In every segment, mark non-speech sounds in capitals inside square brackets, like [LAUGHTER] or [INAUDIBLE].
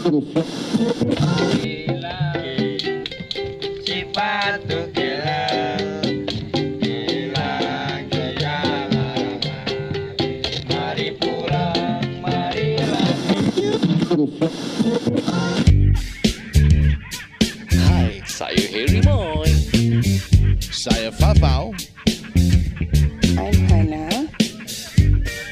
Hai, saya Harry Moy. Saya Fafau I'm Hana.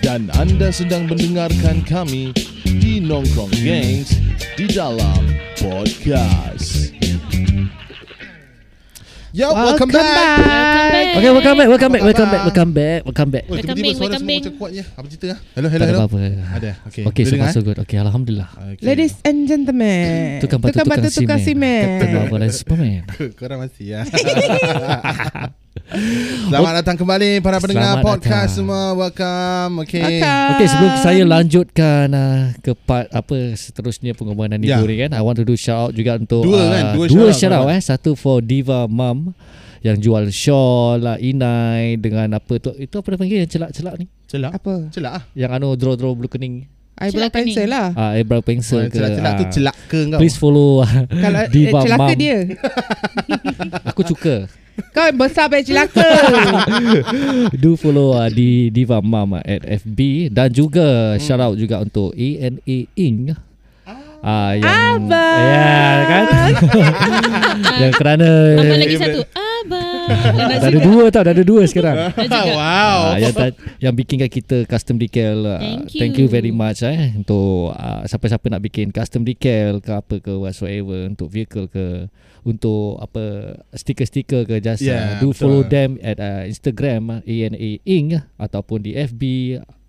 dan anda sedang mendengarkan kami di Nongkrong Gangs di dalam podcast. Yo, welcome, back. Okay, welcome back, welcome back, welcome back, welcome back, welcome back. Welcome back, suara welcome semua back. macam kuat je. Apa cerita ah? Hello, hello, Tak ada hello. apa-apa. Ada. Okay. Okay, so Boleh far so good. Okay, alhamdulillah. Okay. Ladies and gentlemen. Tukang batu, tukang, batu, tukang simen. Captain Marvel dan Superman. [LAUGHS] Korang masih ya. [LAUGHS] [LAUGHS] Selamat datang kembali para pendengar Selamat podcast datang. semua. Welcome. Okay. Welcome. Okay, sebelum saya lanjutkan uh, ke part apa seterusnya pengorbanan Ya. ibu ni kan, I want to do shout out juga untuk Dua uh, kan? Dua dua shout shout out, out eh. Satu for Diva Mom yang jual shawl lah, inai dengan apa tu itu apa dia panggil yang celak-celak ni Celak. Apa? Celak ah. yang anu draw-draw bulu kening Eyebrow Celak pencil lah. ah eyebrow pencil ke Celak-celak tu ah. celak ke kau? please follow Kalau eh, Diva celaka Mom dia. [LAUGHS] [LAUGHS] aku suka Kau besar baik celaka. [LAUGHS] Do follow uh, di Diva Mom uh, at FB dan juga hmm. shout out juga untuk ANA Ing. Ah yang Abang. Ya kan [LAUGHS] [LAUGHS] Yang kerana Tambah lagi satu Nak Dah ada dua tau Dah ada dua sekarang juga. wow. Ah, yang, yang bikinkan kita custom decal uh, Thank you. Thank you very much eh Untuk uh, siapa-siapa nak bikin custom decal ke apa ke whatsoever Untuk vehicle ke Untuk apa Stiker-stiker ke jasa Yeah, Do betul. follow them at uh, Instagram uh, ANA Ing Ataupun di FB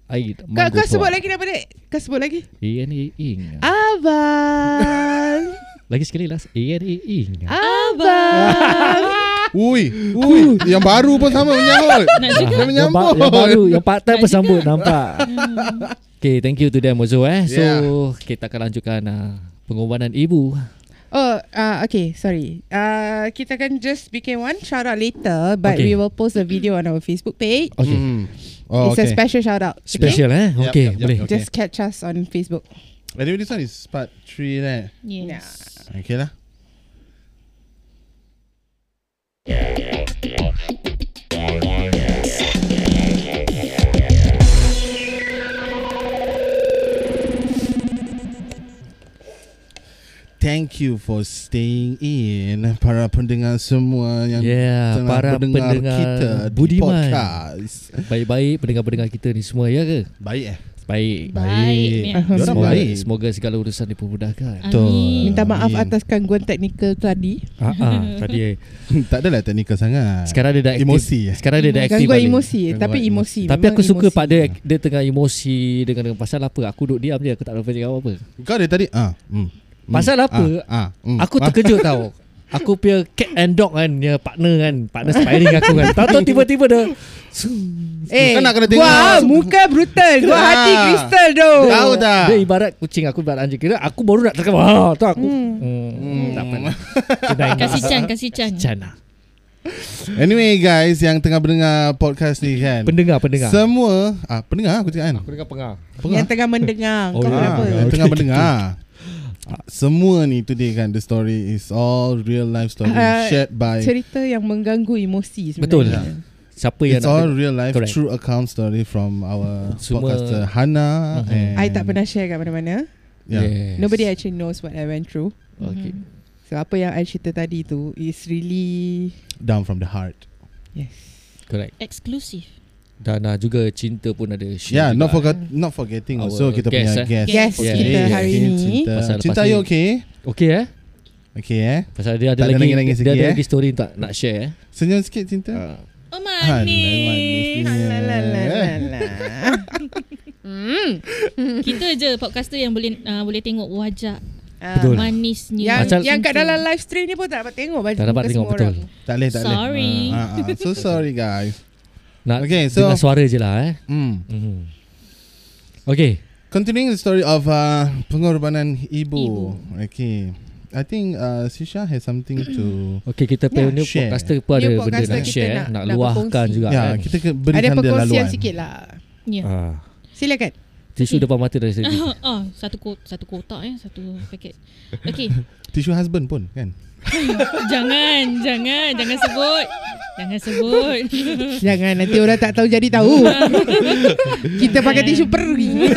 Aid kau, kau sebut lagi apa dia? Kau sebut lagi. ANA Ing Abang. [LAUGHS] Lagi sekali lah ANA Ing Abang. [LAUGHS] Ui, ui, yang baru pun sama menyambut. Nak juga. Dia yang, menyambut. ba- yang baru Yang part time pun sambut Nampak Okay thank you to them also eh So Yeah. kita akan lanjutkan uh, Pengorbanan ibu Oh, uh, okay, sorry. Uh, kita kan just bikin one shout out later, but Okay. we will post a video on our Facebook page. Okay Hmm. Oh, It's a okay. special shout out. Special eh Yup, Okay yup, yup, boleh okay. Just catch us on Facebook. Anyway, this one is part 3 right? Yes Okay lah. Thank you for staying in para pendengar semua yang Yeah Para mendengar pendengar kita di Budiman podcast. Baik-baik pendengar-pendengar kita ni semua ya ke Baik eh? Baik Baik Diorang Semoga, baik. semoga segala urusan dipermudahkan Amin Minta maaf Amin. atas gangguan teknikal tadi. ah, ah, Tadi [LAUGHS] tak adalah teknikal sangat. Sekarang dia dah aktif Emosi eh? Sekarang dia dah aktif Gangguan balik. emosi, Gangguan tapi emosi. emosi. Tapi aku suka emosi. part dia Dia tengah emosi Dengan, dengan pasal apa Aku duduk diam je Aku tak dapat cakap apa-apa Kau dari tadi ah. Hmm. hmm, Pasal apa? Ah, ah, hmm, Aku ah. terkejut [LAUGHS] tau Aku punya cat and dog kan Dia partner kan Partner sparring aku kan Tahu-tahu tiba-tiba dia Eh, Kau nak kena tengok. Wah, muka brutal. Gua Ah. hati kristal tu. Tahu tak? Dia ibarat kucing Aku ibarat anjing Kira aku baru nak terkejut Wah tu aku Hmm. hmm. Hmm. Tak apa ni Kasih Chan Kasih Chan Chan lah Anyway guys yang tengah mendengar podcast ni kan. Pendengar Pendengar Semua ah pendengar aku cakap kan. Aku dengar pengar Yang tengah mendengar. Oh, Kau ya. kenapa? Ah, yang tengah mendengar. Semua ni today kan the story is all real life story Ah, shared by Cerita yang mengganggu emosi Betul. sebenarnya. Siapa yang It's nak all real life Correct. true account story from our Semua- podcaster Hana Mhm. and I tak pernah share kat mana-mana. yeah. Yes. Nobody actually knows what I went through. Okay So apa yang I cerita tadi tu is really down from the heart. yes. Correct Eksklusif Dan uh, juga cinta pun ada share Yeah, not forget not forgetting Our also kita guest, punya eh. guest. Yes, Yeah, kita yeah, hari Okay, ni Cinta, Pasal Cinta you okay? Okay eh Okay eh. Pasal dia ada Tak lagi nangis-nangis Dia lagi, ada eh? lagi story tak nak share eh Senyum sikit Cinta. Ah. Oh manis manis. La la la la la. Kita je podcaster yang boleh uh, Boleh tengok wajah Betul. Manisnya Yang Macam- yang kat dalam live stream ni pun tak dapat tengok Tak dapat tengok betul orang. Tak boleh, tak boleh. Sorry. Ah, ah, ah. So sorry guys. Nak Okay, so- dengar suara je lah eh mm. Okay Continuing the story of uh, pengorbanan ibu. Ibu. Okay. I think uh, Sisha has something to [CLEARS THROAT] Okay kita punya Yeah. new Share. podcaster pun ada New benda podcaster nak share nak- Nak nak luahkan juga Ya, kan kita ke- Ada berikan dia perkongsian laluan. sikit lah. Ya Ah. Silakan. Tisu Okay. depan mata dah sedih. [LAUGHS] ah, satu ko- satu kotak eh, satu paket. Okay. [LAUGHS] Tisu husband pun kan. Jangan, jangan, jangan sebut. Jangan sebut. Jangan nanti orang tak tahu jadi tahu. Kita pakai tisu pergi.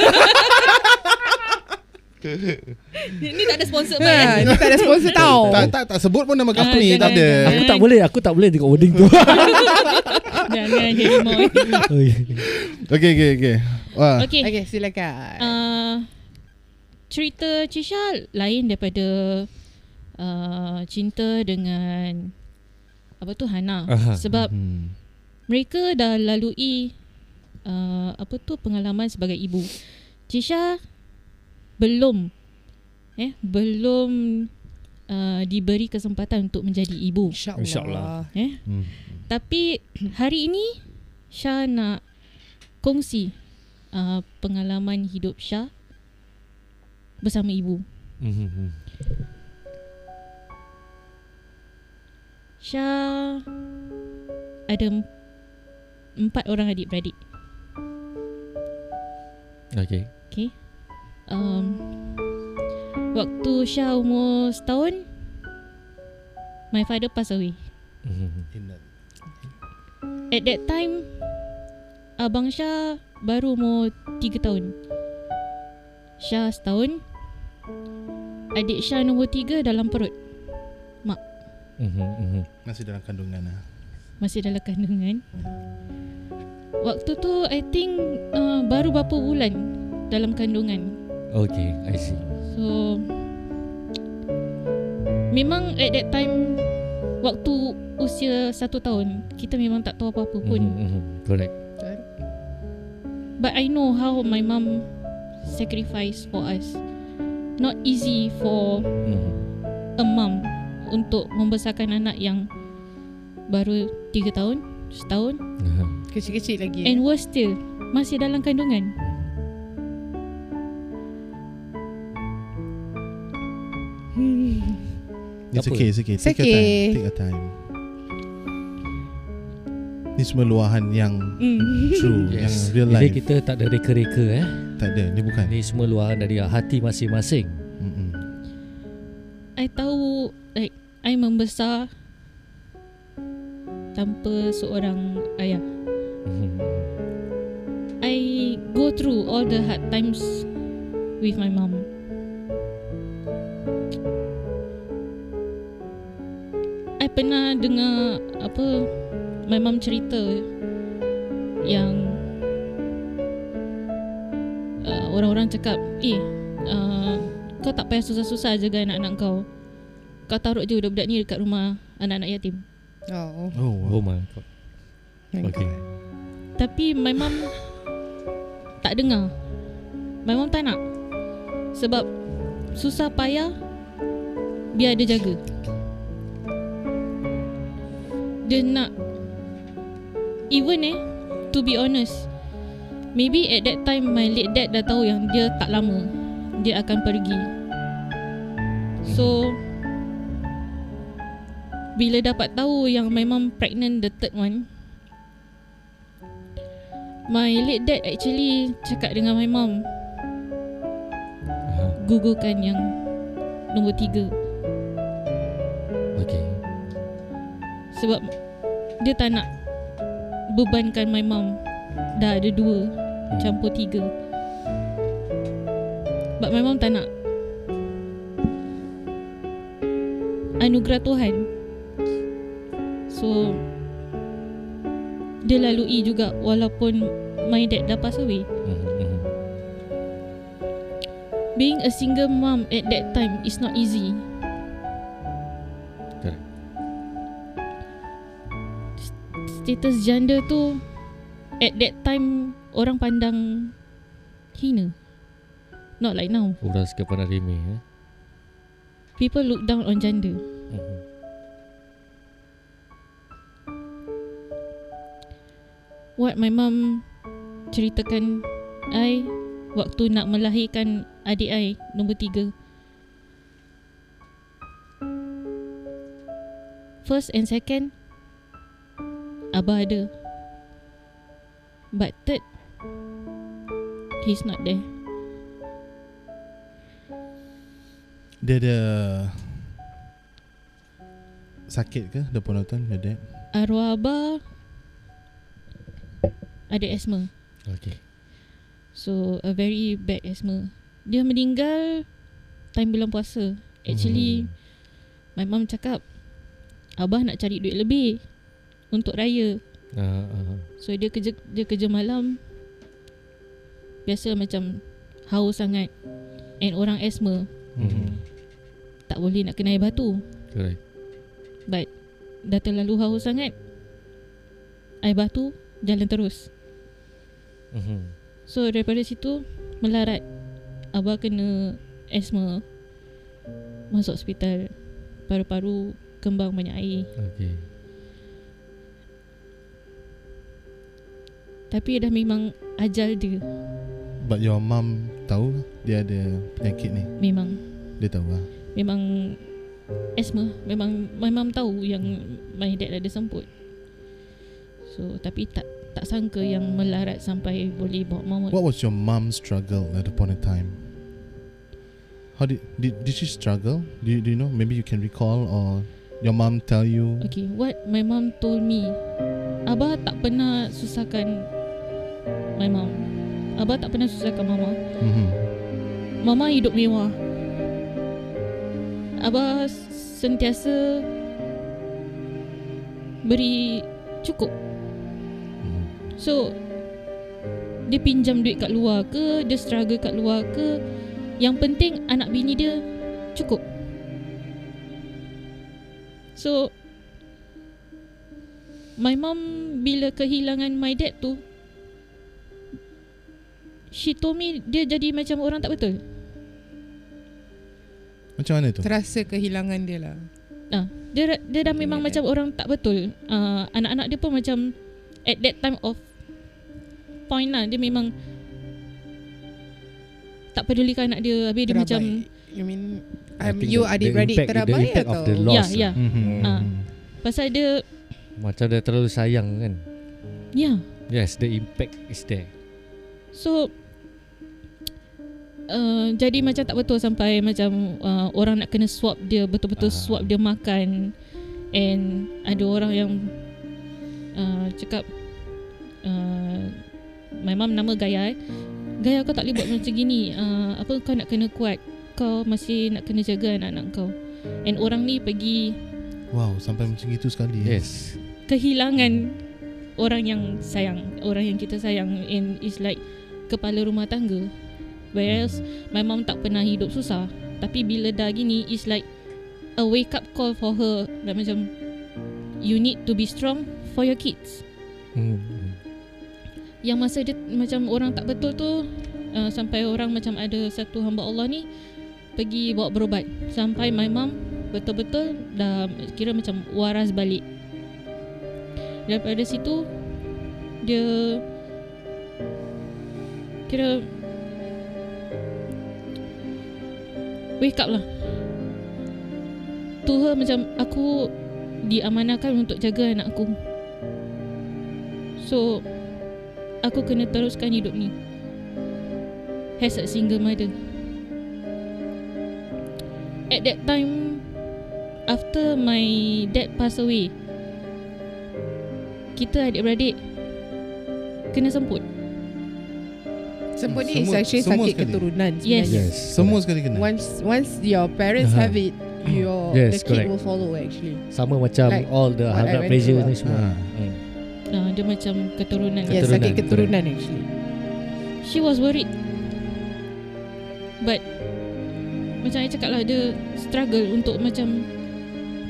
Ni tak ada sponsor Ha, ni tak ada sponsor tau. Tak tak tak sebut pun nama company Ah, tak ada. jangan. Aku tak boleh, aku tak boleh tengok wording tu. [LAUGHS] Jangan jadi moy. Okay okay okay. Wah. Okay. Okey, silakan. Uh, cerita Cisha lain daripada uh, cinta dengan apa tu Hana. Aha. Sebab Hmm. mereka dah lalui uh, apa tu pengalaman sebagai ibu. Cisha belum eh belum uh, diberi kesempatan untuk menjadi ibu. InsyaAllah. InsyaAllah. Eh Hmm. tapi hari ini Syah nak kongsi uh, pengalaman hidup Syah bersama ibu. Mhm. Syah ada em- empat orang adik-beradik. Okay. Okay. Um, waktu Syah umur setahun, my father pass away. Mhm. At that time, abang Syah baru umur tiga tahun. Syah setahun. Adik Syah nombor tiga dalam perut. Mhm. Mhm. Masih dalam kandungan lah. Masih dalam kandungan. Waktu tu, I think uh, baru berapa bulan dalam kandungan. Okay, I see. So Memang at that time Waktu usia satu tahun Kita memang tak tahu apa-apa pun Mhm. Mhm. Correct. But I know how my mum Sacrifice for us Not easy for Mhm. a mum Untuk membesarkan anak yang Baru 3 tahun Setahun. Kecil-kecil lagi. And worse still Masih dalam kandungan It's Apa? okay, it's okay. It's Take your okay. time. Take your time. Ni semua luahan yang mm. [LAUGHS] true, yang real Jadi life. kita tak ada reka-reka eh. Tak ada, ni bukan. Ni semua luahan dari hati masing-masing. Membesar tanpa seorang ayah. Mhm. I go through all the hard times with my mom. I pernah dengar apa my mom cerita yang uh, orang-orang cakap, "Eh, uh, kau tak payah susah-susah jaga anak-anak kau. Kau taruh je budak-budak ni dekat rumah anak-anak yatim." Oh. Oh, wow. Oh my god. Okay. Tapi my mum tak dengar. My mum tak nak. Sebab susah payah biar dia jaga. Dia nak even eh to be honest maybe at that time my late dad dah tahu yang dia tak lama dia akan pergi. So bila dapat tahu yang my mum pregnant the third one My late dad actually cakap dengan my Aha. Gugurkan yang nombor tiga. Okay. Sebab dia tak nak bebankan my mum Dah ada dua campur tiga. But my mum tak nak. Anugerah Tuhan So Dia lalui juga Walaupun my dad dah pass away Mhm. Mhm. Being a single mom at that time is not easy. Correct. Status janda tu at that time orang pandang hina. Not like now. Orang suka pandang remeh eh. People look down on janda. What my mum ceritakan I waktu nak melahirkan adik I nombor tiga. First and second Abah ada But third he's not there. Dia ada sakit ke point of time your dad? Arwah abah ada asthma. Okay. So a very bad asthma. Dia meninggal time bulan puasa. Actually my mom cakap abah nak cari duit lebih untuk raya. Uh, uh, So dia kerja dia kerja malam. Biasa macam haus sangat. And orang asthma hmm. tak boleh nak kena air batu. Correct. But dah terlalu haus sangat. Air batu jalan terus. Hmm. So daripada situ melarat abah kena asthma masuk hospital paru-paru kembang banyak air Okay. tapi dah memang ajal dia But your mum tahu dia ada penyakit ni. memang Dia tahu lah. memang asthma memang my mum tahu yang my dad ada semput so tapi tak tak sangka yang melarat sampai boleh bawa mama What was your mum's struggle at the point in time? How did did, did she struggle? Do you, do you know? Maybe you can recall or your mum tell you. Okay, what my mom told me, Abah tak pernah susahkan my mom. Abah tak pernah susahkan mama. Mm-hmm. Mama hidup mewah. Abah sentiasa beri cukup. So dia pinjam duit kat luar ke, dia struggle kat luar ke, yang penting anak bini dia cukup. So my mom bila kehilangan my dad tu she told me dia jadi macam orang tak betul. Macam mana tu? Terasa kehilangan dia lah. Ah, dia dia dah memang my macam orang tak betul. Uh, anak-anak dia pun macam at that time of point lah dia memang tak pedulikan anak dia habis dia Terabai. macam You mean I um, you the- the adik-beradik the terabai of atau? the loss ya lah. ya Mm-hmm. Ah. pasal dia Macam dia terlalu sayang kan. ya Yes, the impact is there. So uh, Jadi macam tak betul Sampai macam uh, Orang nak kena swap dia Betul-betul Ah. swap dia makan And Ada orang yang uh, Cakap uh, My mum nama Gaya eh. Gaya kau tak boleh buat macam gini uh, Apa kau nak kena kuat Kau masih nak kena jaga anak-anak kau And orang ni pergi Wow, sampai macam gitu sekali. eh? Yes. Kehilangan Orang yang sayang Orang yang kita sayang And it's like Kepala rumah tangga Whereas My mom tak pernah hidup susah Tapi bila dah gini It's like A wake up call for her Like macam You need to be strong For your kids Hmm. Yang masa dia Macam orang tak betul tu uh, Sampai orang macam ada Satu hamba Allah ni Pergi bawa berubat. Sampai my mom Betul-betul Dah kira macam Waras balik. Daripada situ Dia Kira Wake up lah. Her macam Aku Diamanahkan untuk jaga anak aku. So Aku kena teruskan hidup ni As a single mother At that time After my dad pass away Kita adik-beradik Kena semput Semput ni is Semua- actually semua sakit sekali. keturunan Yes. sebenarnya. Yes. Semua sekali kena. Once once your parents Aha. have it, your Yes, the kid correct. will follow actually. Sama macam Like all the high blood pressure ni semua. Hmm. Uh, Dia macam keturunan Yes, Keturunan, sakit keturunan actually. She was worried But Macam saya cakap lah Dia struggle untuk macam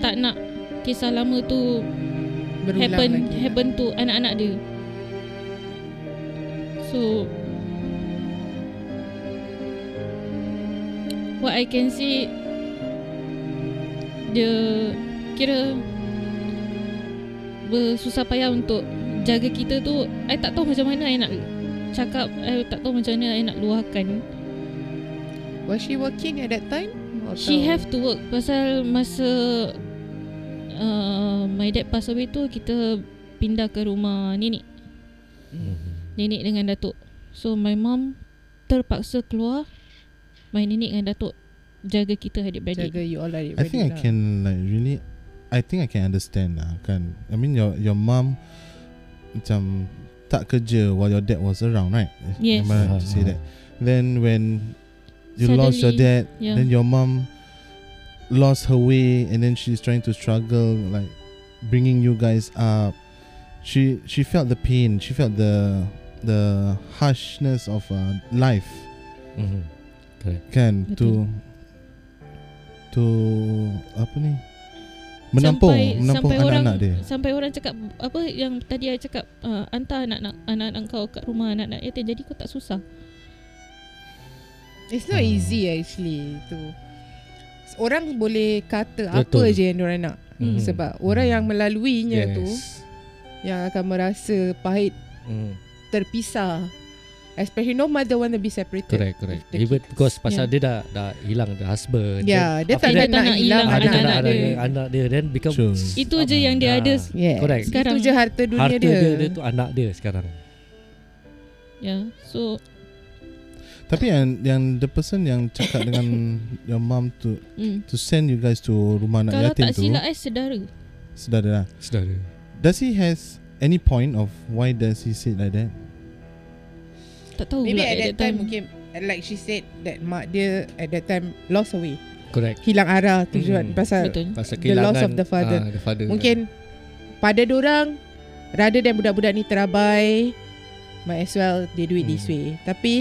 Tak nak Kisah lama tu Berulang happen lagi. happen to anak-anak dia. So what I can say dia kira bersusah payah untuk jaga kita tu I tak tahu macam mana I nak cakap I tak tahu macam mana I nak luahkan. Was she working at that time? She Atau- have to work Pasal masa uh, My dad pass away tu Kita pindah ke rumah nenek. Hmm. Nenek dengan datuk. So my mom terpaksa keluar My nenek dengan datuk Jaga kita adik-beradik. Jaga you all lah I think I can like really I think I can understand lah kan? I mean your your mom Macam Tak kerja while your dad was around right? Yes. Am I right to say that. Then when You lost your Suddenly, dad yeah. Then your mom Lost her way And then she's trying to struggle Like Bringing you guys up. She She felt the pain. She felt the The harshness of uh, life. Mhm. Kan? Betul. To To Apa ni Menampung sampai, Menampung sampai orang anak-anak dia Sampai orang cakap Apa yang tadi I cakap uh, Hantar anak-anak Anak-anak kau kat rumah Anak-anak yatim Jadi kau tak susah It's not Hmm. easy actually tu. Orang boleh kata apa Betul. je yang diorang nak. Mhm. Sebab orang yang melaluinya tu Yes. yang akan merasa pahit Mhm. terpisah. Especially no mother want to be separated. Correct, correct. Even kids. because pasal Yeah. dia dah dah hilang the husband. Ya, dia after tak that, nak, dia tak nak hilang hilang Ah, dia tak nak anak-anak anak dia. dia. Anak dia then become Sure. Itu je yang dia ada Yes. Correct. Sekarang. Itu je harta dunia Harta dia. dia. dia tu anak dia sekarang. Ya yeah. So Tapi yang Yang the person yang Cakap dengan [LAUGHS] Your mom to mm, To send you guys to Rumah anak Kalau yatim tak tu silap I sedara Saudara lah Saudara. Does he has Any point of Why does he say like that Tak tahu Maybe at that time mungkin like she said that mak dia at that time lost her way. Correct. Hilang arah tujuan Hmm. pasal Betul Pasal The loss of the father. ah, the father. Mungkin pada orang rather than budak-budak ni terabai might as well they do it this Hmm. way. Tapi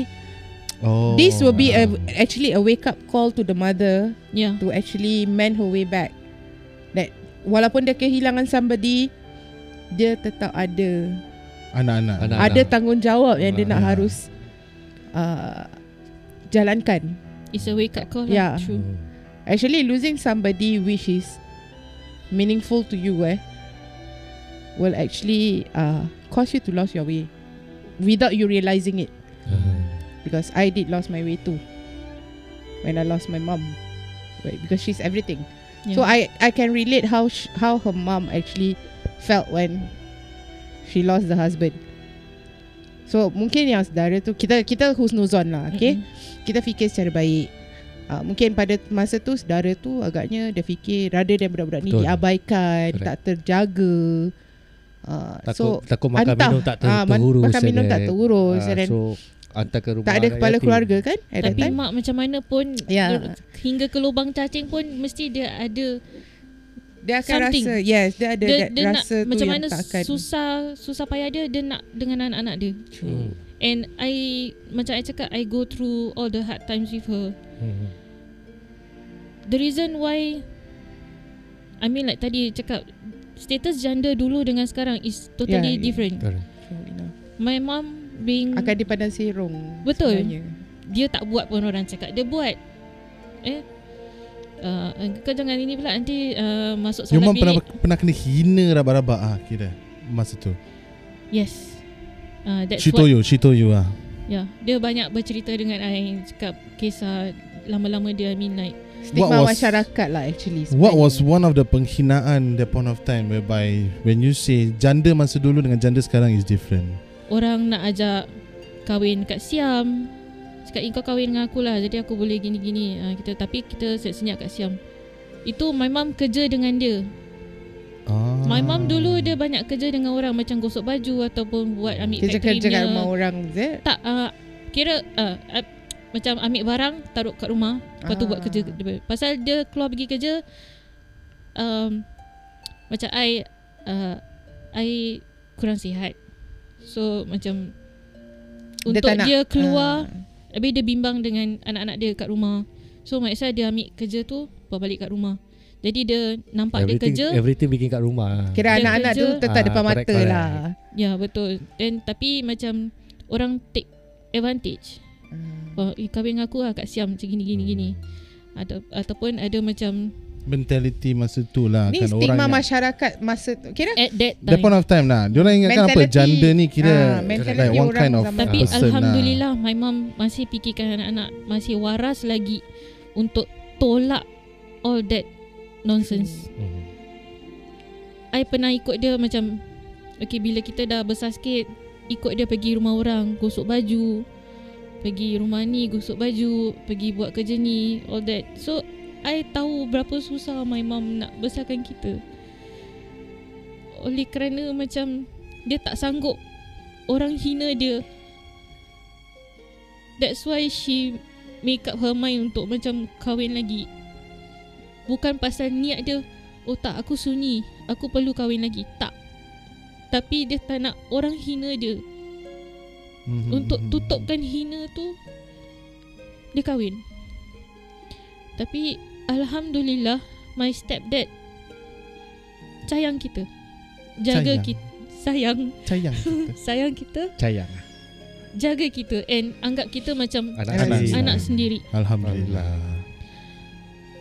Oh this will be a, ah. actually a wake up call to the mother Ya yeah. to actually mend her way back. That walaupun dia kehilangan somebody dia tetap ada Anak-anak Anak. ada tanggungjawab yang dia Ah. nak harus uh, jalankan. It's a wake up call Yeah. lah True Hmm. Actually losing somebody which is meaningful to you eh will actually uh, cause you to lose your way without you realizing it. Ah. because I did lost my way too when I lost my mom right because she's everything yeah. so I I can relate how sh- how her mom actually felt when she lost the husband so mungkin yang saudara tu kita kita husnuzon lah okay Mm-mm. kita fikir secara baik uh, mungkin pada masa tu saudara tu agaknya dia fikir rather than budak-budak ni Betul. diabaikan Correct. tak terjaga uh, Takut, so takut makan hantar. minum tak ter, Ah, man- terurus. makan minum tak terurus, ah, then So hantar ke rumah tak ada kepala yatim. keluarga kan at Tapi mak macam mana pun ber- Hingga ke lubang cacing pun Mesti dia ada Dia akan Something. rasa Yes Dia ada Dia, that dia nak rasa tu Macam yang mana tak akan susah Susah payah dia Dia nak dengan anak-anak dia Hmm. And I Macam I cakap I go through All the hard times with her Hmm. The reason why I mean like tadi cakap Status janda dulu dengan sekarang Is totally Yeah, yeah. different Correct. My mom being Akan dipandang serong Betul. sebenarnya. Dia tak buat pun orang cakap Dia buat Eh uh, Kau jangan ini pula Nanti uh, Masuk salat mom pernah bilik pernah kena hina rabak-rabak ah kira masa tu. Yes uh, That's She what told you, she told you ah. Ya, dia banyak bercerita dengan I cakap kisah lama-lama dia like Stigma What was- masyarakat lah actually What was sebenarnya. one of the penghinaan that point of time whereby when you say janda masa dulu dengan janda sekarang is different. orang nak ajak kahwin kat Siam. Cakap, "Eh, kau kahwin dengan aku lah. Jadi aku boleh gini-gini." Uh, kita tapi kita senyap kat Siam. Itu my mom kerja dengan dia. Ah. My mom dulu dia banyak kerja dengan orang macam gosok baju ataupun buat ambil Kerja-kerja factory kat punya- rumah orang it? Tak uh, kira uh, uh, macam ambil barang taruh kat rumah lepas tu Ah. buat kerja dia. pasal dia keluar pergi kerja um, macam I uh, I kurang sihat so macam untuk tak nak- dia keluar Ah. Habis dia bimbang dengan anak-anak dia kat rumah so maksudnya dia ambil kerja tu bawa balik kat rumah jadi dia nampak everything, dia kerja everything bikin kat rumah. Kira Dia anak-anak tu kerja- tetap Ah, depan correct, mata correct. lah ya betul then tapi macam orang take advantage Hmm. Oh, eh, kahwin dengan aku lah kat Siam macam gini gini gini. Atau ataupun ada macam mentality masa tu lah Ni kan stigma orang masyarakat masa tu Kira at that that point time. of time lah. Diorang ingatkan apa Mentality- janda ni kira ah, mentality like one orang kind of zaman Tapi person alhamdulillah my mom masih fikirkan anak-anak masih waras lagi untuk tolak all that nonsense. Hmm. I pernah ikut dia macam Okay bila kita dah besar sikit Ikut dia pergi rumah orang Gosok baju Pergi rumah ni Gosok baju Pergi buat kerja ni All that So I tahu berapa susah My mom nak besarkan kita. Oleh kerana macam Dia tak sanggup Orang hina dia. That's why she Make up her mind Untuk macam Kahwin lagi. Bukan pasal niat dia Oh tak aku sunyi Aku perlu kahwin lagi. Tak. Tapi dia tak nak Orang hina dia. Mhm, untuk mhm, tutupkan hina tu Dia kahwin. Tapi Alhamdulillah My stepdad Sayang kita Jaga Sayang. kita Sayang Sayang [LAUGHS] kita. Sayang kita Sayang Jaga kita And anggap kita macam Anak-anak Anak Anak sendiri Alhamdulillah.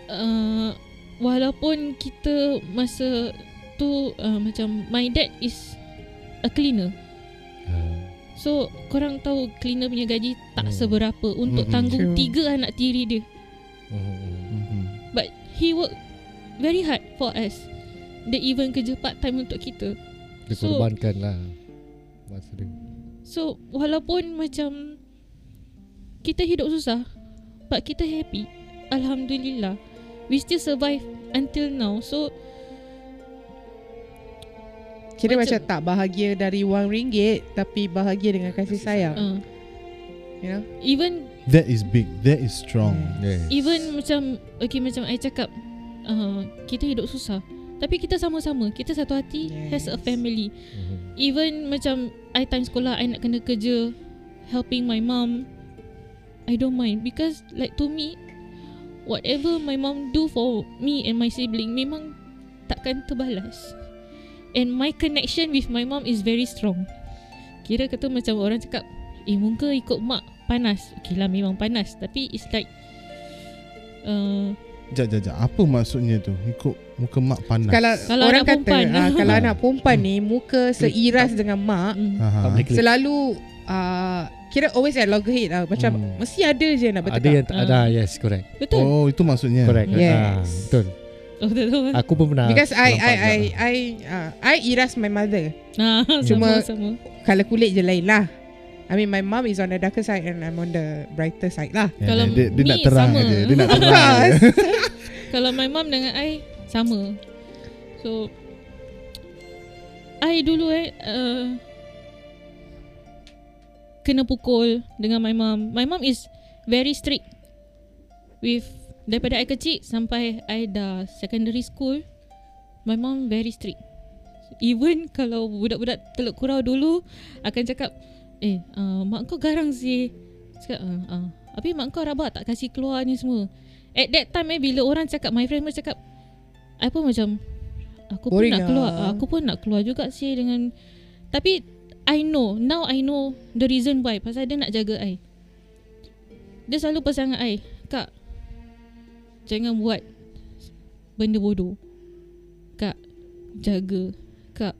uh, Walaupun kita Masa tu uh, Macam My dad is A cleaner So korang tahu Cleaner punya gaji Tak Hmm. seberapa Untuk Mm-mm. tanggung True. Tiga anak tiri dia Mhm. He work very hard for us. Dia even kerja part time untuk kita. Dia So- korbankan lah Masa dia So walaupun macam kita hidup susah, but kita happy. Alhamdulillah. We still survive until now. So Kira Macam- macam, tak bahagia dari wang ringgit Tapi bahagia dengan kasih sayang uh, You know even That is big. That is strong. yes. even macam okay macam I cakap uh, kita hidup susah. Tapi kita sama-sama, kita satu hati yes. as a family. Mhm. Even macam I time sekolah I nak kena kerja helping my mom I don't mind because like to me whatever my mom do for me and my sibling memang takkan terbalas. And my connection with my mom is very strong. Kira kata macam orang cakap eh muka ikut mak panas. Okay lah memang panas tapi it's like uh, Jap, jap, jap. Apa maksudnya tu? Ikut muka mak panas. Kalau, Kalau orang anak kata perempuan. ah, Kalau [LAUGHS] anak perempuan ni Muka seiras dengan mak mm, klik. Selalu uh, Kira always at loggerhead lah Macam Hmm. Mesti ada je nak bertekak Ada yang tak ada Ah. Yes correct betul. Oh, itu maksudnya. Correct Yes. Ah, Betul Oh, betul. Aku pun pernah Because I I I. I uh, I iras my mother. Ah, [LAUGHS] Cuma- sama sama. Kalau kulit je lain lah. I mean my mom is on the darker side and I'm on the brighter side lah. Ya, Kalau dia, dia nak terang sama. aja. Dia nak [LAUGHS] terang. [LAUGHS] Kalau my mom dengan I sama. So I dulu eh uh, kena pukul dengan my mom. My mom is very strict with daripada I kecil sampai I dah secondary school. My mom very strict. Even kalau budak-budak teluk kurau dulu akan cakap, "Eh, uh, mak kau garang sih." Cakap, uh, uh. Habis mak kau rabak tak kasih keluar ni semua. At that time eh bila orang cakap my friend pun cakap I pun macam aku pun Boring nak keluar lah. aku pun nak keluar juga sih dengan tapi I know now I know the reason why pasal dia nak jaga I. Dia selalu pesan dengan I, "Kak, jangan buat benda bodoh. Kak, jaga. Kak,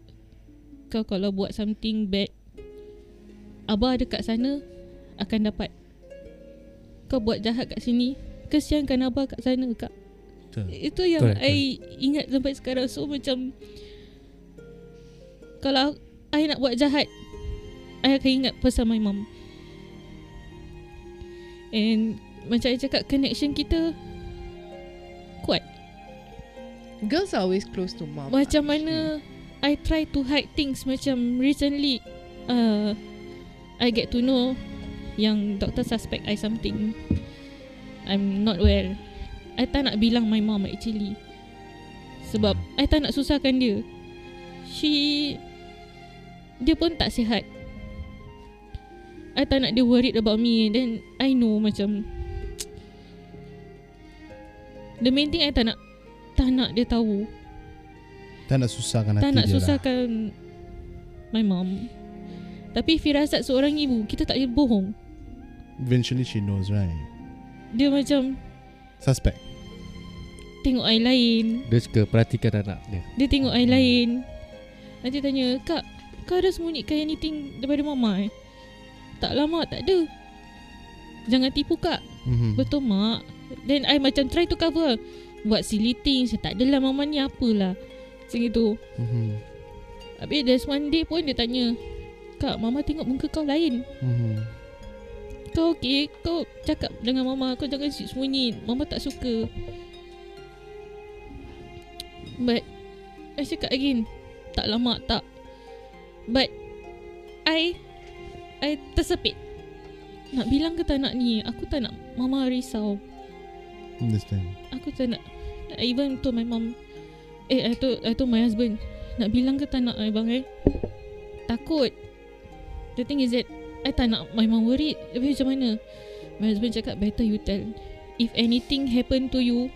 kau kalau buat something bad Abah dekat sana akan dapat. Kau buat jahat kat sini, kesiankan Abah kat sana, Kak." Betul. Itu yang Correct, I ingat sampai sekarang So macam Kalau I nak buat jahat I akan ingat pesan my mom And Macam I cakap Connection kita Kuat Girls are always close to mom. Macam mana I try to hide things Macam recently uh, I get to know Yang doktor suspect I something I'm not well. I tak nak bilang my mom actually. Sebab I tak nak susahkan dia. She Dia pun tak sihat. I tak nak dia worried about me. Then I know macam The main thing I tak nak Tak nak dia tahu. Tak nak susahkan hati tak nak dia lah. susahkan My mom Tapi firasat seorang ibu Kita tak boleh bohong. Eventually she knows, right? Dia macam Suspect. Tengok air lain. Dia suka perhatikan anak dia. Dia tengok air lain. Nanti tanya Kak Kau ada sembunyikan anything Daripada mama eh? Tak lama tak ada. Jangan tipu kak. Mhm. Betul mak. Then I macam try to cover. Buat silly things. Tak adalah mama ni apalah. Macam itu Mhm. Habis there's one day pun dia tanya Kak mama tengok muka kau lain. Mhm. Kau okay Kau cakap dengan mama Kau jangan sembunyi Mama tak suka. But I cakap again Tak lama tak. But I I tersepit. Nak bilang ke tak nak ni? Aku tak nak Mama risau. Understand. Aku tak nak I even told my mom. Eh I told, I told my husband Nak bilang ke tak nak abang eh? Takut The thing is that I tak nak my mom worried. Tapi macam mana? My husband cakap Better you tell. If anything happen to you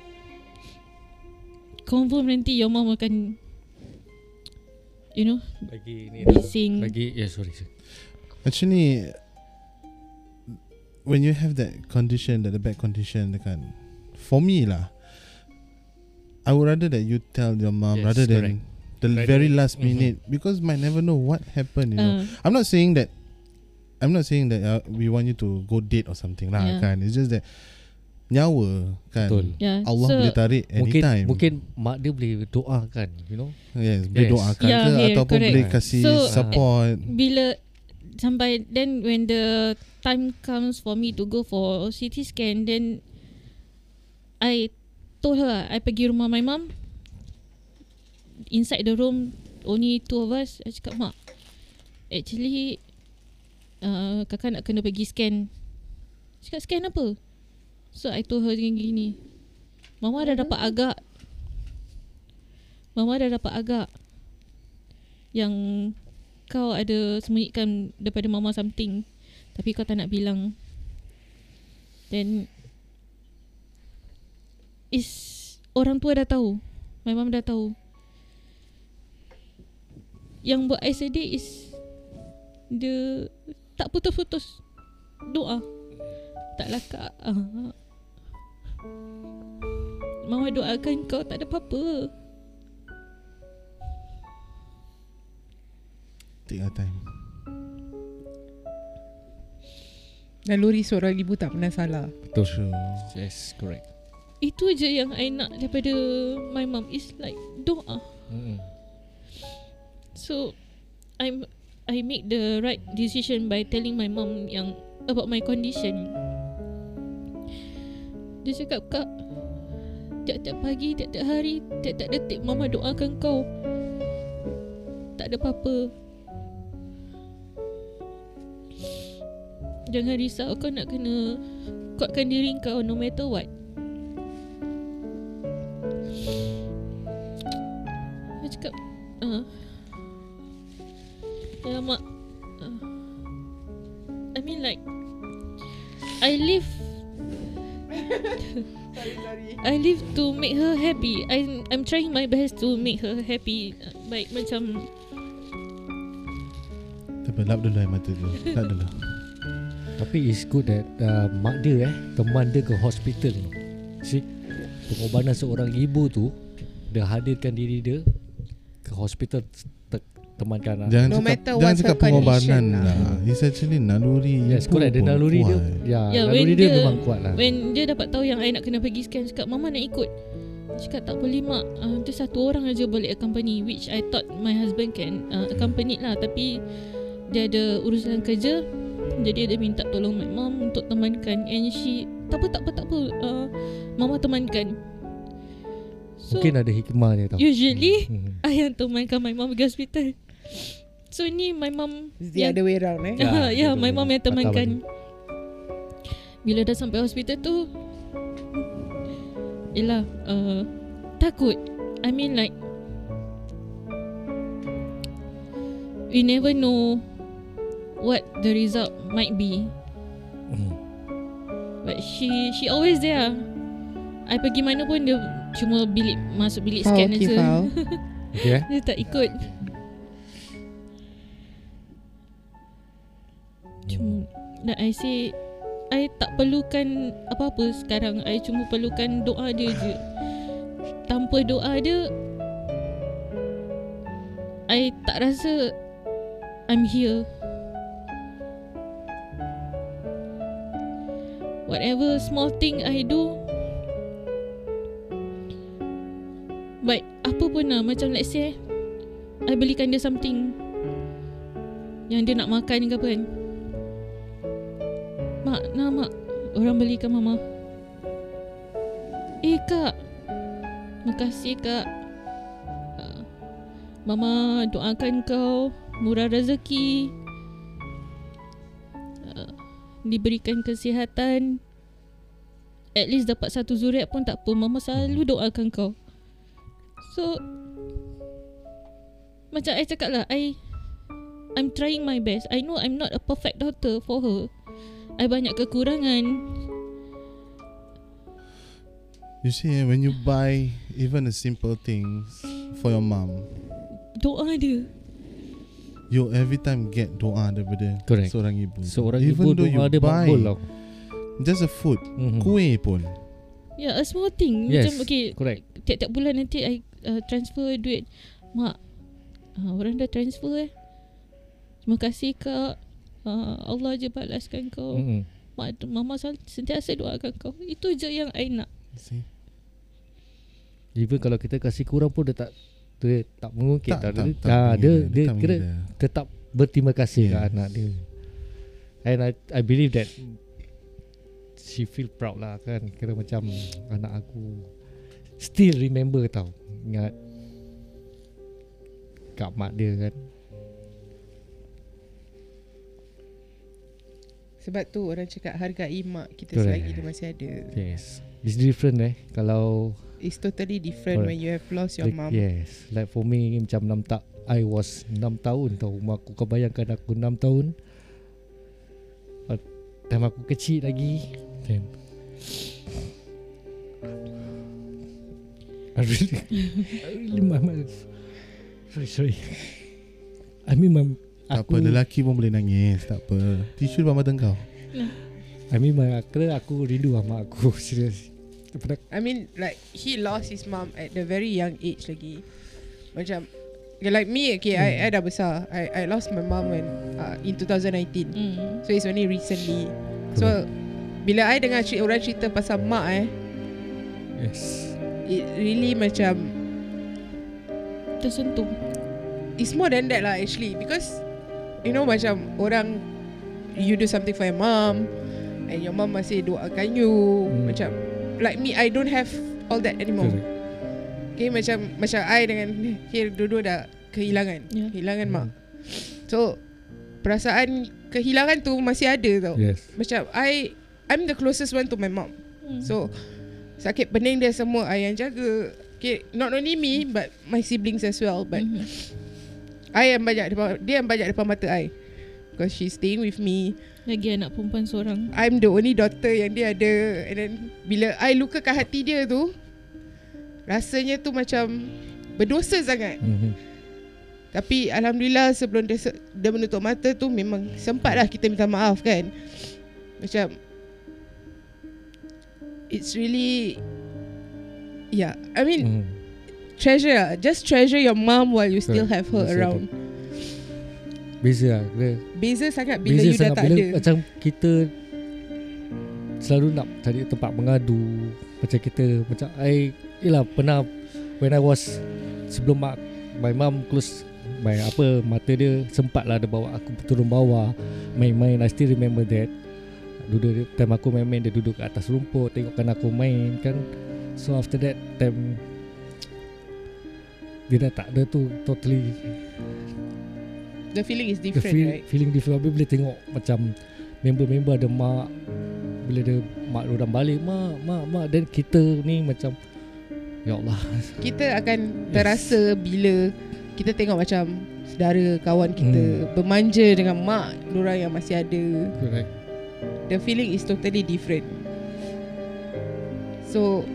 Confirm nanti Your mom akan You know Bagi ni Bising. Bagi Ya sorry, sorry. Actually, when you have that condition, that the bad condition, the kan, for me lah, I would rather that you tell your mom Yes, rather correct. than the Rather- very last Mhm. minute because might never know what happened. You know, uh, I'm not saying that. I'm not saying that uh, we want you to go date or something lah Yeah. kan. It's just that nyawa kan. Betul. yeah. Allah so, boleh tarik Mungkin anytime. mungkin mak dia boleh doakan, you know. yes, boleh Yes. doakan Yeah, ke yeah, ataupun correct. boleh kasih So, support. bila sampai then when the time comes for me to go for CT scan then I told her I pergi rumah my mum inside the room only two of us I cakap mak actually uh, kakak nak kena pergi scan. Cakap scan apa? So I told her gini-gini mama dah dapat agak. Mama dah dapat agak yang kau ada sembunyikan daripada mama something tapi kau tak nak bilang. Then is orang tua dah tahu. My mom dah tahu yang buat I sedih is dia tak putus-putus doa taklah kak ah. Mama doakan kau tak ada apa-apa Take your time. Naluri seorang ibu tak pernah salah. Betul. True. Yes, correct. Itu je yang I nak daripada my mom is like doa. Mm-mm. So I'm I make the right decision by telling my mom yang about my condition. Dia cakap kak tiap-tiap pagi, tiap-tiap hari, tiap-tiap detik mama doakan kau. Tak ada apa-apa. Jangan risau kau nak kena kuatkan diri kau no matter what. Dia cakap uh, Ya mak uh, I mean like I live [LAUGHS] I live to make her happy I I'm trying my best to make her happy Baik macam Tapi lap dulu air mata tu. Lap dulu. Tapi it's good that uh, mak dia eh teman dia ke hospital. See pengorbanan seorang ibu tu dia hadirkan diri dia ke hospital temankan lah. Jangan No cakap, matter jangan cakap pengorbanan lah. lah. It's actually naluri Yes, correct. Dia pun naluri dia. kuat. Ya, Yeah, naluri dia, dia- memang kuat lah. When dia dapat tahu yang I nak kena pergi scan Cakap mama nak ikut Dia cakap tak boleh mak uh, Dia satu orang aja boleh accompany Which I thought my husband can uh, accompany lah Tapi Dia ada urusan kerja Jadi dia minta tolong my mom Untuk temankan And she Tak apa tak apa tak apa uh, Mama temankan So Mungkin ada hikmah dia tau. Usually Hmm. I yang temankan my mom pergi hospital So ni my mom It's the other way round eh. [LAUGHS] Ya, betul. my mom yang temankan. Bila dah sampai hospital tu, Yelah, uh, takut. I mean like, we never know what the result might be. Hmm. But she she always there. I pergi mana pun dia cuma bilik masuk bilik scan okay. [LAUGHS] Okay eh? Dia tak ikut. Cuma Dan I say I tak perlukan apa-apa sekarang. I cuma perlukan doa dia je. Tanpa doa dia I tak rasa I'm here. Whatever small thing I do But apa pun lah. Macam let's say I belikan dia something Yang dia nak makan ke apa kan Mak Nah mak. Orang belikan mama. Eh kak. Makasih kak. Ah, Mama doakan kau Murah rezeki. Ah, Diberikan kesihatan. At least dapat satu zuriat pun tak apa. Mama selalu doakan kau. So Macam I cakap lah I I'm trying my best. I know I'm not a perfect daughter for her I banyak kekurangan You see, eh, when you buy even the simple things for your mom, Doa dia you every time get doa daripada Correct. seorang ibu. Seorang even ibu though you doa dia buy makbul tau. just a food, Mhm. kuih pun. Ya yeah, a small thing Yes. Macam okay Correct. Tiap-tiap bulan nanti I uh, transfer duit Mak uh, Orang dah transfer eh Terima kasih kak uh, Allah je balaskan kau Mm-mm. Mak, Mama sentiasa doakan kau Itu je yang I nak see? Even kalau kita kasih kurang pun dia tak dia tak mengungkit Tak, tau. tak, dia, tak ah, dia, dia tak kira mengira. tetap berterima kasih yes. Yes. kat anak dia. And I I believe that she feel proud lah kan. Kira macam anak aku still remember tau. Ingat kat mak dia kan. Sebab tu orang cakap hargai mak kita Correct. selagi dia masih ada. Yes. It's different eh kalau It's totally different Correct. when you have lost your like, mom. Yes. Like for me macam 6 tak I was 6 tahun tau. Mak aku kau bayangkan aku 6 tahun. Time aku kecil lagi. Then [LAUGHS] I really, I really my, my, sorry sorry. I mean my Tak aku apa, lelaki pun boleh nangis. Tak apa. Tisu depan mata kau. I mean my kena aku rindu lah mak aku [LAUGHS] serius. I mean like he lost his mom at the very young age lagi. Macam okay, like me okay I, I dah besar. I I lost my mom when uh, in 2019. hmm. So it's only recently. So bila I dengar cerita orang cerita pasal mak eh, yes. it really macam Tersentuh it's more than that lah actually because you know macam orang you do something for your mom and your mom masih doakan you Hmm. macam like me I don't have all that anymore. Correct. Okay macam macam I dengan Hir dua-dua dah kehilangan Ya. Kehilangan mak So Perasaan kehilangan tu masih ada tau Yes. Macam I I'm the closest one to my mom hmm. So Sakit pening dia semua I yang jaga Okay Not only me But my siblings as well But Mhm. I yang banyak depan, Dia yang banyak depan mata I. Because she's staying with me. Lagi anak perempuan seorang. I'm the only daughter yang dia ada. And then Bila I lukakan hati dia tu Rasanya tu macam Berdosa sangat. Mm-hmm. Tapi Alhamdulillah Sebelum dia, dia menutup mata tu Memang sempat lah kita minta maaf kan? Macam It's really Yeah. I mean Mm. Treasure Just treasure your mom While you still have her around. Beza lah Kira. Beza sangat Bila Beza you dah sangat. tak bila ada. macam kita selalu nak cari tempat mengadu. Macam kita macam I Yelah pernah when I was sebelum mak my mum close my apa mata dia sempat lah dia bawa aku turun bawah. Main-main I still remember that. Duduk time aku main-main dia duduk kat atas rumput tengokkan aku main kan. So after that time dia dah tak ada tu totally. The feeling is the different feel, right? feeling different. Habis bila tengok macam member-member ada mak bila dia mak orang balik mak mak mak. Dan kita ni macam ya Allah. Kita akan terasa Bila Kita tengok macam Saudara kawan kita Hmm. Bermanja dengan mak Diorang yang masih ada. Correct. The feeling is totally different. So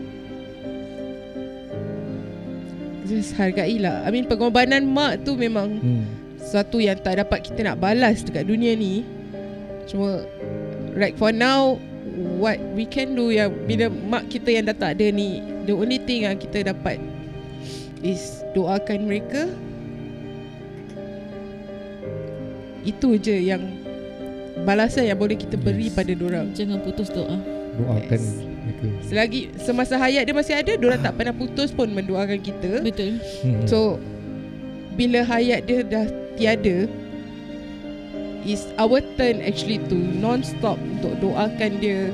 Just hargai lah I mean pengorbanan mak tu memang hmm. Satu yang tak dapat kita nak balas Dekat dunia ni Cuma Right for now What we can do yang Bila mak kita yang dah tak ada ni The only thing yang kita dapat Is Doakan mereka Itu je yang Balasan yang boleh kita beri Yes. pada orang. Jangan putus doa doakan Yes. Mereka Selagi semasa hayat dia masih ada, diorang tak pernah putus pun mendoakan kita. Betul hmm. So bila hayat dia dah tiada, It's our turn actually to non-stop Untuk doakan dia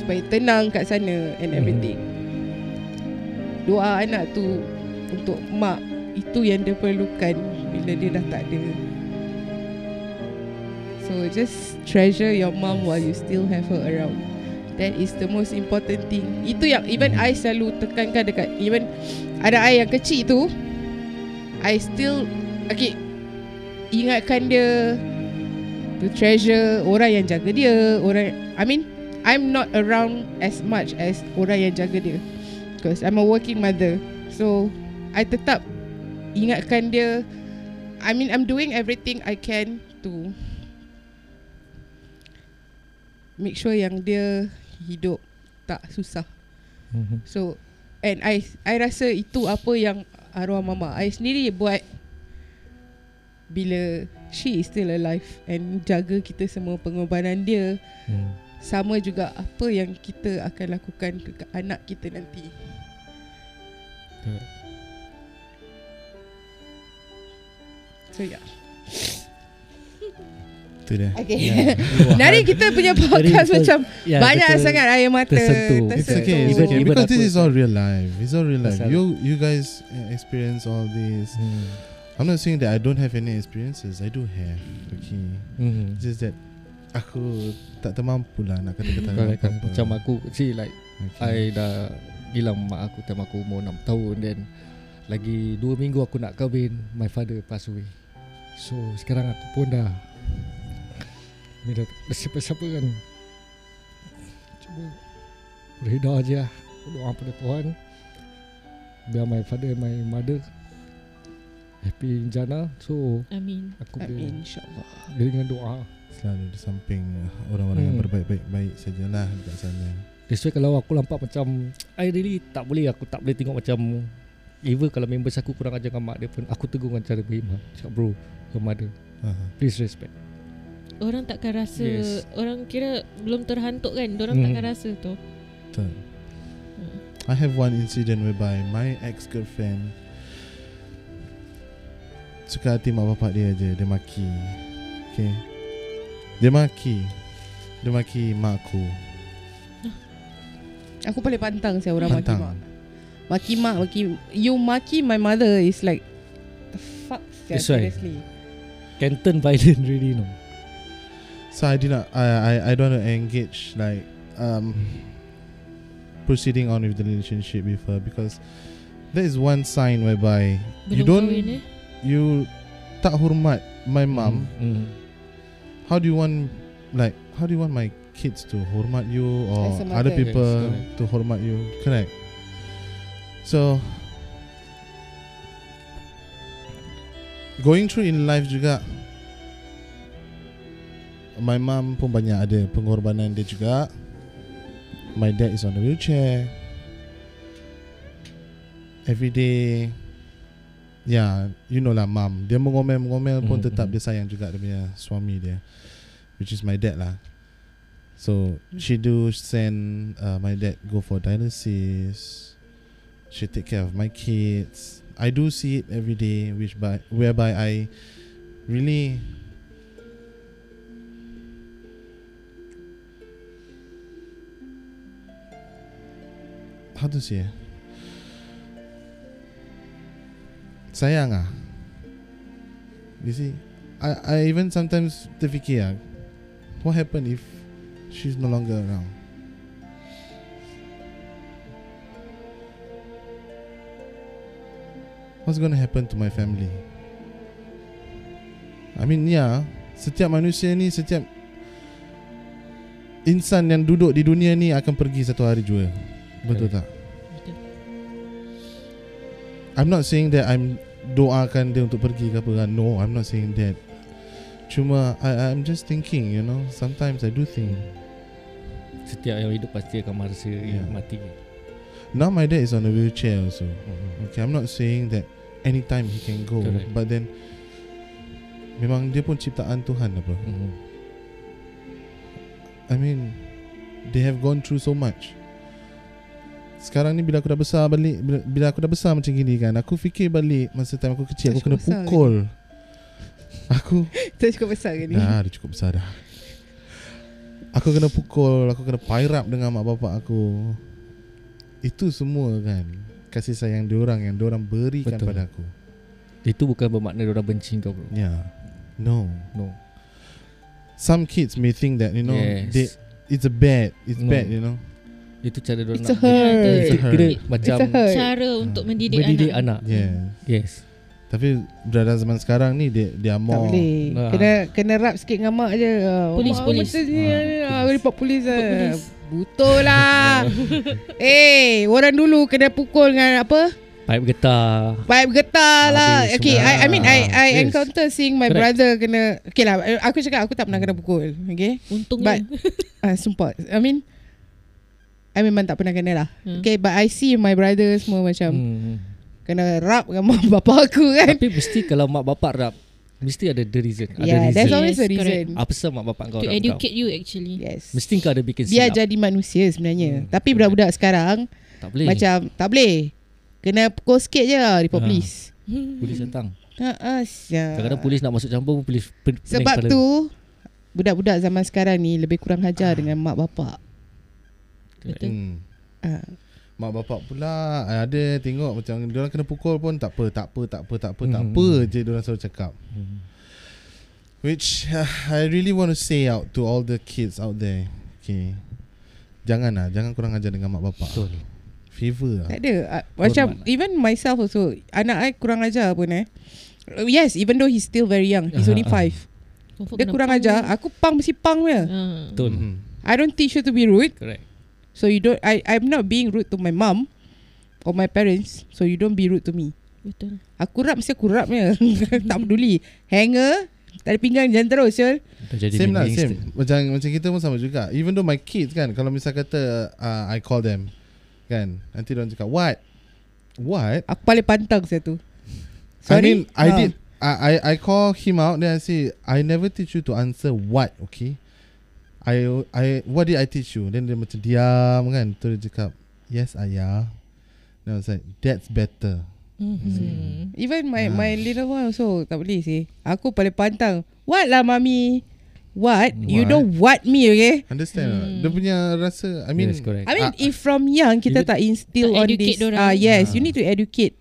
Supaya tenang kat sana And Mhm. everything Doa anak tu Untuk mak Itu yang dia perlukan Bila dia dah tak ada So just treasure your mom While you still have her around That is the most important thing. Itu yang Even. I selalu tekankan dekat Even Ada I yang kecil tu I still Okay Ingatkan dia To treasure Orang yang jaga dia. Orang I mean I'm not around As much as Orang yang jaga dia. Because I'm a working mother. So I tetap Ingatkan dia. I mean I'm doing everything I can To Make sure yang dia Hidup Tak susah Mhm. So And I I rasa itu apa yang arwah mama I sendiri buat bila she is still alive and jaga kita semua pengorbanan dia Hmm. sama juga apa yang kita akan lakukan ke anak kita nanti. Correct. So yeah. Tu dia. Okay. [LAUGHS] Yeah. Nari kita punya podcast macam Ya, banyak betul. sangat air mata tersentuh. It's okay, it's okay. even Because this is all real life. It's all real life. You you guys experience all this. Hmm. I'm not saying that I don't have any experiences. I do have. Okay. Hmm. It's just that aku tak termampu lah nak kata-kata. Macam aku See like Okay. I dah Hilang mak aku Time aku umur 6 tahun Then Lagi 2 minggu aku nak kahwin My father pass away So sekarang aku pun dah Ni dah, dah siapa-siapa kan Cuba Reda je lah Doa pada Tuhan Biar my father and my mother Happy in jannah So Amin. Aku Amin insyaAllah. Dengan doa selalu di samping orang-orang yang Hmm. berbaik-baik baik sajalah dekat sana. That's why kalau aku nampak macam I really tak boleh Aku tak boleh tengok macam Even kalau members aku kurang ajar dengan mak dia pun Aku tegur dengan cara berhimah Cakap bro Your mother Aha. Please respect Orang takkan rasa Yes. Orang kira Belum terhantuk kan Orang Hmm. takkan rasa tu Betul. I have one incident whereby my ex-girlfriend suka hati mak bapak dia je, dia maki. Okay. Dia maki. Dia maki mak aku. Aku paling pantang saya orang maki Pantang. mak. Maki mak, maki you maki my mother is like the fuck sia, That's why. seriously. Can turn violent [LAUGHS] really no So I did not I I I don't want to engage like um proceeding on with the relationship with her because there is one sign whereby you Belum don't kahwin eh you tak hormat my mom mm. how do you want like how do you want my kids to hormat you or As a mother. other people Yes, correct. to hormat you correct so going through in life juga my mom pun banyak ada pengorbanan dia juga my dad is on the wheelchair every day Yeah, you know lah mom. Dia mengomel-mengomel pun Mhm, tetap mhm. dia sayang juga dia punya suami dia. Which is my dad lah. So she do send uh, my dad go for dialysis. She take care of my kids. I do see it every day, which by whereby I really how to say sayang ah. You see I I even sometimes terfikir ah what happen if she's no longer around? What's going to happen to my family? I mean ya setiap manusia ni setiap insan yang duduk di dunia ni akan pergi satu hari juga betul tak I'm not saying that I'm doakan dia untuk pergi ke apa kan. No, I'm not saying that. Cuma I I'm just thinking, you know, sometimes I do think. Setiap yang hidup pasti akan merasa Yeah. mati Now my dad is on a wheelchair also. mm. Okay, I'm not saying that anytime he can go, Correct. but then memang dia pun ciptaan Tuhan apa. Mm. I mean, they have gone through so much. Sekarang ni bila aku dah besar balik bila, bila aku dah besar macam gini kan Aku fikir balik Masa time aku kecil Aku kena pukul Aku [LAUGHS] Tak cukup besar ke ni Dah dah cukup besar dah Aku kena pukul Aku kena pairap dengan mak bapak aku Itu semua kan Kasih sayang diorang Yang diorang berikan Betul. pada aku Itu bukan bermakna orang benci kau bro. Ya yeah. No No. Some kids may think that You know Yes. they, It's a bad It's No. bad you know Itu cara orang It's a nak hurt. It's a kira hurt. macam It's a hurt. Cara untuk mendidik, mendidik anak. anak. Yeah Yes. Tapi Berada zaman sekarang ni Dia, dia Tak more boleh Nah. Kena kena rap sikit dengan mak je Polis, Mak polis. macam ni Ah, ah, Report polis lah polis. Betul lah [LAUGHS] Eh Orang dulu kena pukul dengan apa Pipe getah. Pipe getah lah Habis Okay. I, I mean I, I Yes. encounter seeing my Correct. brother kena Okay lah Aku cakap aku tak pernah kena pukul Okay Untungnya. But uh, Sumpah I mean I memang tak pernah kena lah Hmm. Okay but I see my brother semua macam Hmm. Kena rap dengan mak [LAUGHS] bapak aku kan Tapi mesti kalau mak bapak rap mesti ada the reason. Ada Yeah reason. there's always a Yes, reason Apa sebab mak bapak kau to rap educate you actually. Yes kau? Mesti kau ada bikin Biar jadi manusia sebenarnya Hmm, Tapi betul. budak-budak sekarang tak boleh. Macam tak boleh Kena pukul sikit je lah Report Ah. polis polis datang. ha. Kadang-kadang polis nak masuk campur pun polis pen, Sebab kepala. tu Budak-budak zaman sekarang ni Lebih kurang hajar Ah. dengan mak bapak Betul. hmm. ah. Mak bapak pula Ada tengok macam Diorang kena pukul pun Tak apa Tak apa Tak apa Tak apa, tak Hmm. apa je Diorang selalu cakap Hmm. Which uh, I really want to say out To all the kids out there Okay Jangan lah Jangan kurang ajar dengan mak bapak Betul. Favor lah Tak ada Ah, Macam Hormat. Even myself also Anak I kurang ajar pun eh Yes even though he's still very young He's only [LAUGHS] five Dia kurang ajar Aku pang mesti pang dia Ah. Betul. I don't teach you to be rude Correct. So you don't I I'm not being rude to my mom Or my parents. So you don't be rude to me. Betul. Aku rap mesti aku rap je [LAUGHS] Tak peduli. Hanger Tali pinggang jangan terus Syul. Jadi Same lah same. Macam macam kita pun sama juga. Even though my kids kan Kalau misal kata uh, I call them Kan Nanti diorang cakap What? What? Aku paling pantang saya tu. I Sorry? mean I Ah. did I, I I call him out Then I say I never teach you to answer what Okay I I What did I teach you Then dia macam diam kan Tu dia cakap Yes ayah Then I was like That's better Mhm. Even my Ah. my little one also Tak boleh sih Aku paling pantang What lah mami What? You What? don't what me okay Understand Hmm. hmm. Dia punya rasa I mean yes, correct. I mean Ah. if from young Kita tak instill Tak on this dorang. Ah Yes Ah. you need to educate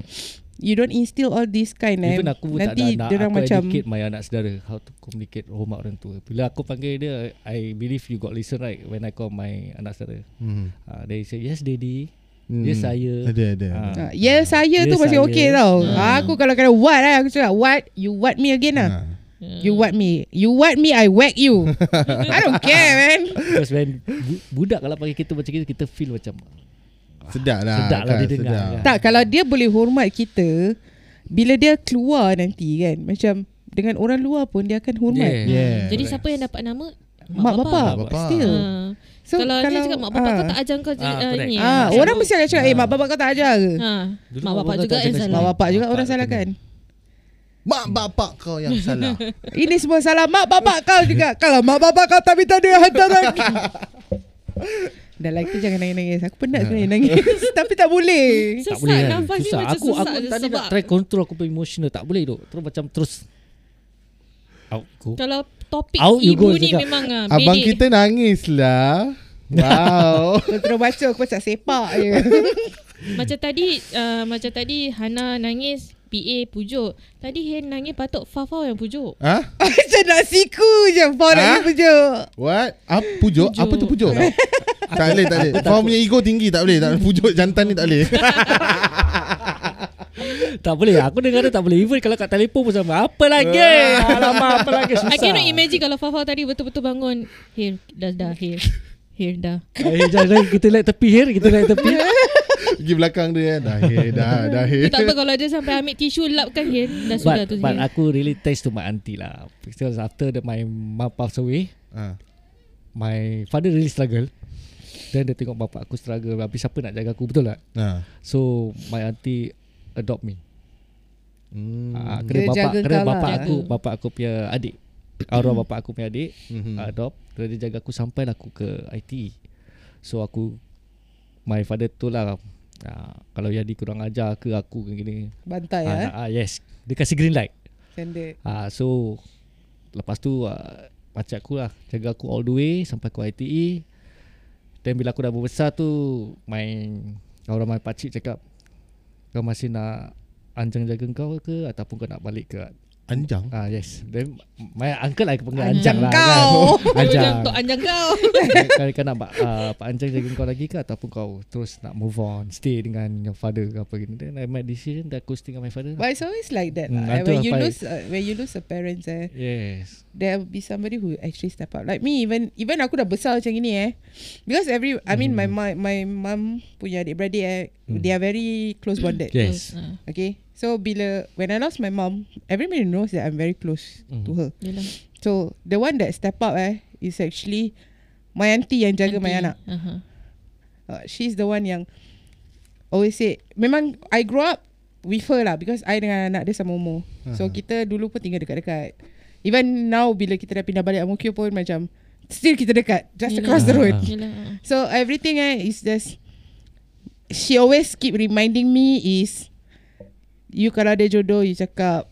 You don't instill all this kind eh. Even aku pun tak Nanti ada nak dorang aku macam educate my anak saudara how to communicate hormat orang tua. Bila aku panggil dia, I believe you got listen right when I call my anak saudara. hmm. Uh, they say yes daddy, Hmm. yes saya. Ada ada, ada. ah, Ya saya tu Ya, masih saya. okay tau Ah. Aku kalau kena what eh, Aku cakap what You what me again lah Ah. You what me You what me I whack you [LAUGHS] I don't care man Because when bu- budak kalau panggil kita macam itu, kita feel macam Sedap lah Sedap lah kan, dia dengar, sedap. kan. Tak kalau dia boleh hormat kita Bila dia keluar nanti kan Macam Dengan orang luar pun Dia akan hormat Yeah. Yeah. Jadi siapa yang dapat nama? Mak bapak, Mak bapak. Still Ah. So, kalau, dia cakap mak bapak kau tak ajar kau Ah, ah, correct. ni. ah, Ah, Orang mesti akan cakap Eh ah. mak bapak kau tak ajar ke Ha. Dulu Mak bapak juga yang salah. Mak bapak juga orang tak salahkan Mak bapak kau yang [LAUGHS] salah Ini semua salah mak bapak kau juga Kalau mak bapak kau tak minta dia hantaran [LAUGHS] Dah like tu jangan nangis-nangis. Aku penat sebenarnya nangis. [LAUGHS] Tapi tak boleh. Sesak tak boleh kan? nafas ni Susah. Macam Aku sesak aku tadi sebab nak try control Aku punya emotional. Tak boleh tu Terus macam terus. Out go. Kalau topik Out ibu go ni cakap. memang ah, Abang bedek. kita nangis lah Wow [LAUGHS] terus baca Aku pasal sepak je. [LAUGHS] Macam tadi uh, Macam tadi Hana nangis PA pujuk Tadi Hen nangis patut Fafau yang pujuk Ha? [LAUGHS] Macam nak siku je Fau nak Ha? ha? pujuk What? Apa pujuk? Pujuk. Apa tu pujuk? tak boleh, tak boleh. Kau punya ego tinggi, tak boleh. Tak pujuk jantan ni tak boleh. [LAUGHS] Tak boleh Aku dengar dia tak boleh Even kalau kat telefon pun sama Apa lagi [LAUGHS] Alamak apa lagi Susah I cannot imagine Kalau Fafau tadi betul-betul bangun Here Dah dah Here Here dah Eh, jangan kita lihat tepi here, kita lihat tepi. Pergi belakang dia. Dah, hey, dah, [LAUGHS] dah. Hey. Tak apa kalau dia sampai ambil tisu lapkan Here Dah sudah but, tu but Here aku really thanks to my auntie lah. Because after the, my mom passed away, Ha. my father really struggle. Then dia tengok bapak aku struggle. Habis siapa nak jaga aku betul tak? Ha. So my auntie adopt me. Hmm. Dia kena bapak kena kau bapak lah. aku bapak aku punya adik. Arwah bapak aku punya adik Mhm. adopt. Dia dia jaga aku sampai aku ke IT. So aku my father tu lah ah, kalau jadi kurang ajar ke aku ke gini. Bantai ya nak- ah, yes. Dia kasih green light. Standard Ah, so Lepas tu uh, Pakcik aku lah Jaga aku all the way Sampai aku ITE Then bila aku dah berbesar tu Main Orang my pakcik cakap Kau masih nak Anjang jaga kau ke Ataupun kau nak balik ke Anjang. Ah yes Then My uncle lah panggil Anjang Anjang, lah kau. kan [LAUGHS] Anjang Anjang Tok Anjang kau [LAUGHS] Kau kau nak uh, Pak Anjang jaga kau lagi ke Ataupun kau Terus nak move on Stay dengan your father ke apa gitu Then I made decision That aku stay dengan my father But it's always like that. Hmm, lah. when you lose, uh, when you lose a parents, eh, Yes there will be somebody who actually step up. Like me, even even aku dah besar macam ni eh, because every, I mean my my my mum punya adik beradik eh, Hmm. they are very close bonded. Yes Ah, Okay, so bila when I lost my mom, everybody knows that I'm very close Mhm. to her. Yelah So the one that step up eh is actually my auntie yang jaga my Aunty. anak. Aha. Uh, she's the one yang always say memang I grow up with her lah because I dengan anak dia sama umur. So Aha. kita dulu pun tinggal dekat-dekat. Even now bila kita dah pindah balik Ang Mo Kio pun macam still kita dekat just Yelah. across the road. Ah. Yelah ah. So everything eh is just she always keep reminding me is you kalau ada jodoh you cakap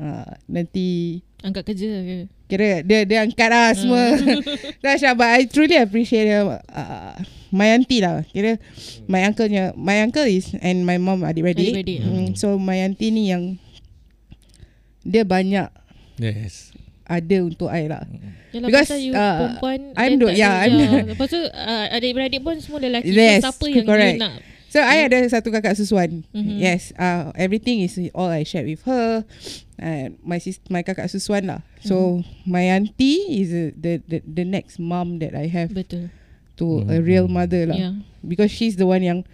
uh, nanti Angkat kerja ke Kira dia dia angkat lah semua. [LAUGHS] Dah Syah, but I truly appreciate her, uh, my auntie lah. Kira my uncle-nya, my uncle is and my mom adik-beradik. Adik-beradik, Mm, so my auntie ni yang dia banyak Yes ada untuk I lah. Yalah Because, pasal you uh, perempuan I'm tak yeah, I'm Lepas tu uh, adik-beradik pun semua lelaki Yes, So siapa yang correct. you nak So I ada satu kakak susuan. Mhm. Yes, uh, everything is all I share with her. And my sis, my kakak susuan lah. So my auntie is uh, the, the the next mom that I have Betul to a real mother lah. Ya Because she's the one yang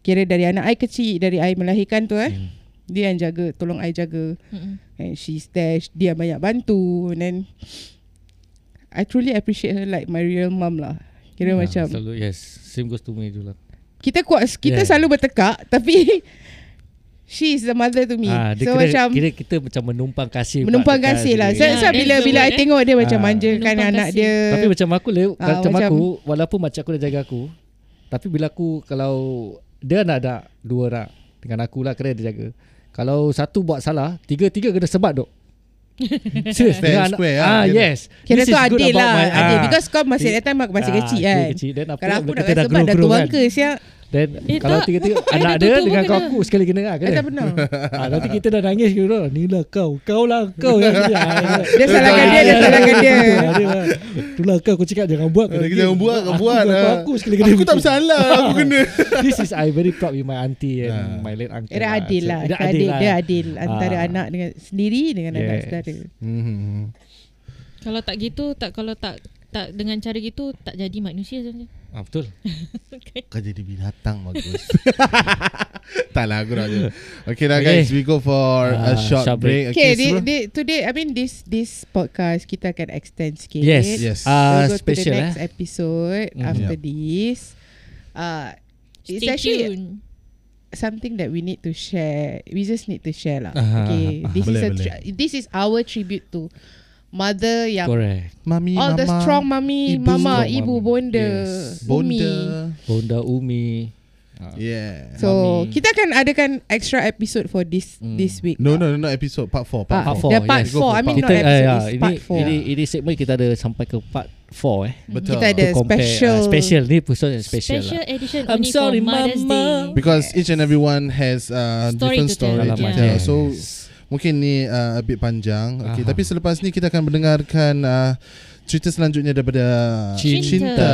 kira dari anak I kecil dari I melahirkan tu eh. Hmm. Dia yang jaga, tolong I jaga. Mm-mm. And she's there, dia banyak bantu and then I truly appreciate her like my real mom lah. Kira Ah, macam Selalu yes Same goes to me juga kita kuat kita Yeah. selalu bertekak tapi [LAUGHS] she is the mother to me. Ah, dia so kira, macam kira kita macam menumpang kasih menumpang kasih lah. dia. So, Yeah, so bila bila I eh. tengok dia macam Ah. manjakan anak kasih. dia. Tapi macam aku le, Ah, macam, macam- aku walaupun macam aku dah jaga aku, tapi bila aku kalau dia nak ada dua orang dengan aku lah kena dia jaga. Kalau satu buat salah, tiga-tiga kena sebat dok. [LAUGHS] Serius Fair and square ah lah, kira. Kira yes. tu This is good adil about lah my- Adil ah. Because kau masih that time masih Ah, kecil kan kecil. Then apa Kalau aku nak dah sebab Dah tua kan. bangka siap Then Eh, kalau tak. tiga-tiga [LAUGHS] anak dia dengan pun kau kena. aku sekali kena lah Eh tak kena. benar Ah, nanti kita dah nangis gitu. Ni lah kau. Kau lah kau yang [LAUGHS] Dia salahkan dia Dia salahkan dia Itulah kau aku cakap jangan buat. Lagi jangan buat Kau buat Aku, ah. aku sekali kena. Aku tak bersalah Aku [LAUGHS] kena This is I very proud with my auntie and Ah. my late uncle. Dia adil lah Dia Dia adil adil lah. Dia adil Antara Ah. anak dengan Sendiri Dengan anak saudara Mhm. Kalau tak gitu tak Kalau tak tak dengan cara gitu tak jadi manusia sebenarnya. Ah, betul. [LAUGHS] Kau jadi binatang bagus [LAUGHS] Tak lah aku nak je Okay dah Okay. guys We go for a Ah, short, short break, Okay, so- di, di, today I mean this this podcast kita akan extend sikit. Yes. Yes. Ah, we'll go special to the eh. next episode Mhm. after Yep. this. Uh, it's Stay actually tuned. something that we need to share. We just need to share lah. Aha, Okay, aha. this Boleh, is a boleh. tri- this is our tribute to mother yang Correct. Mami, all mama the strong mummy, ibu. mama, Strong ibu, mummy. bonda, Yes. umi. Bonda Bonda Umi. Ah. Yeah So Mummy. kita akan adakan extra episode for this Hmm. this week. No no no not episode Part 4 Ah, Part Part 4 four, the part yes. Go 4 for I mean part not Kita, episode ah, ya, it's ini, part 4 ini, ini segmen kita ada sampai ke part 4 eh. Betul Kita ada compare, special ah, special ni episode yang special, Special lah. edition I'm only sorry, for Mother's Mama. Day. Because each and every one has uh, Story different to tell. story to tell. yes. So mungkin ni uh, a bit panjang. Okay, Aha. tapi selepas ni kita akan mendengarkan uh, cerita selanjutnya daripada Cinta. Cinta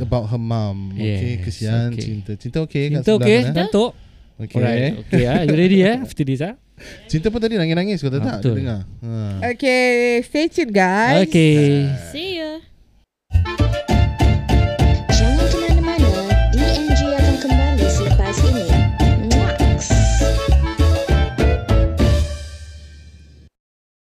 about her mom. Okay, Yes, kesian okay. Cinta. Cinta okay kat Cinta sebelah okay? sana? Datuk? Okay. Alright. Okay, ah, you ready eh? After this ah? Cinta pun tadi nangis-nangis kau Ah, tak? Dia betul. dengar. Ha. Okay, stay tuned guys. Okay. See ya.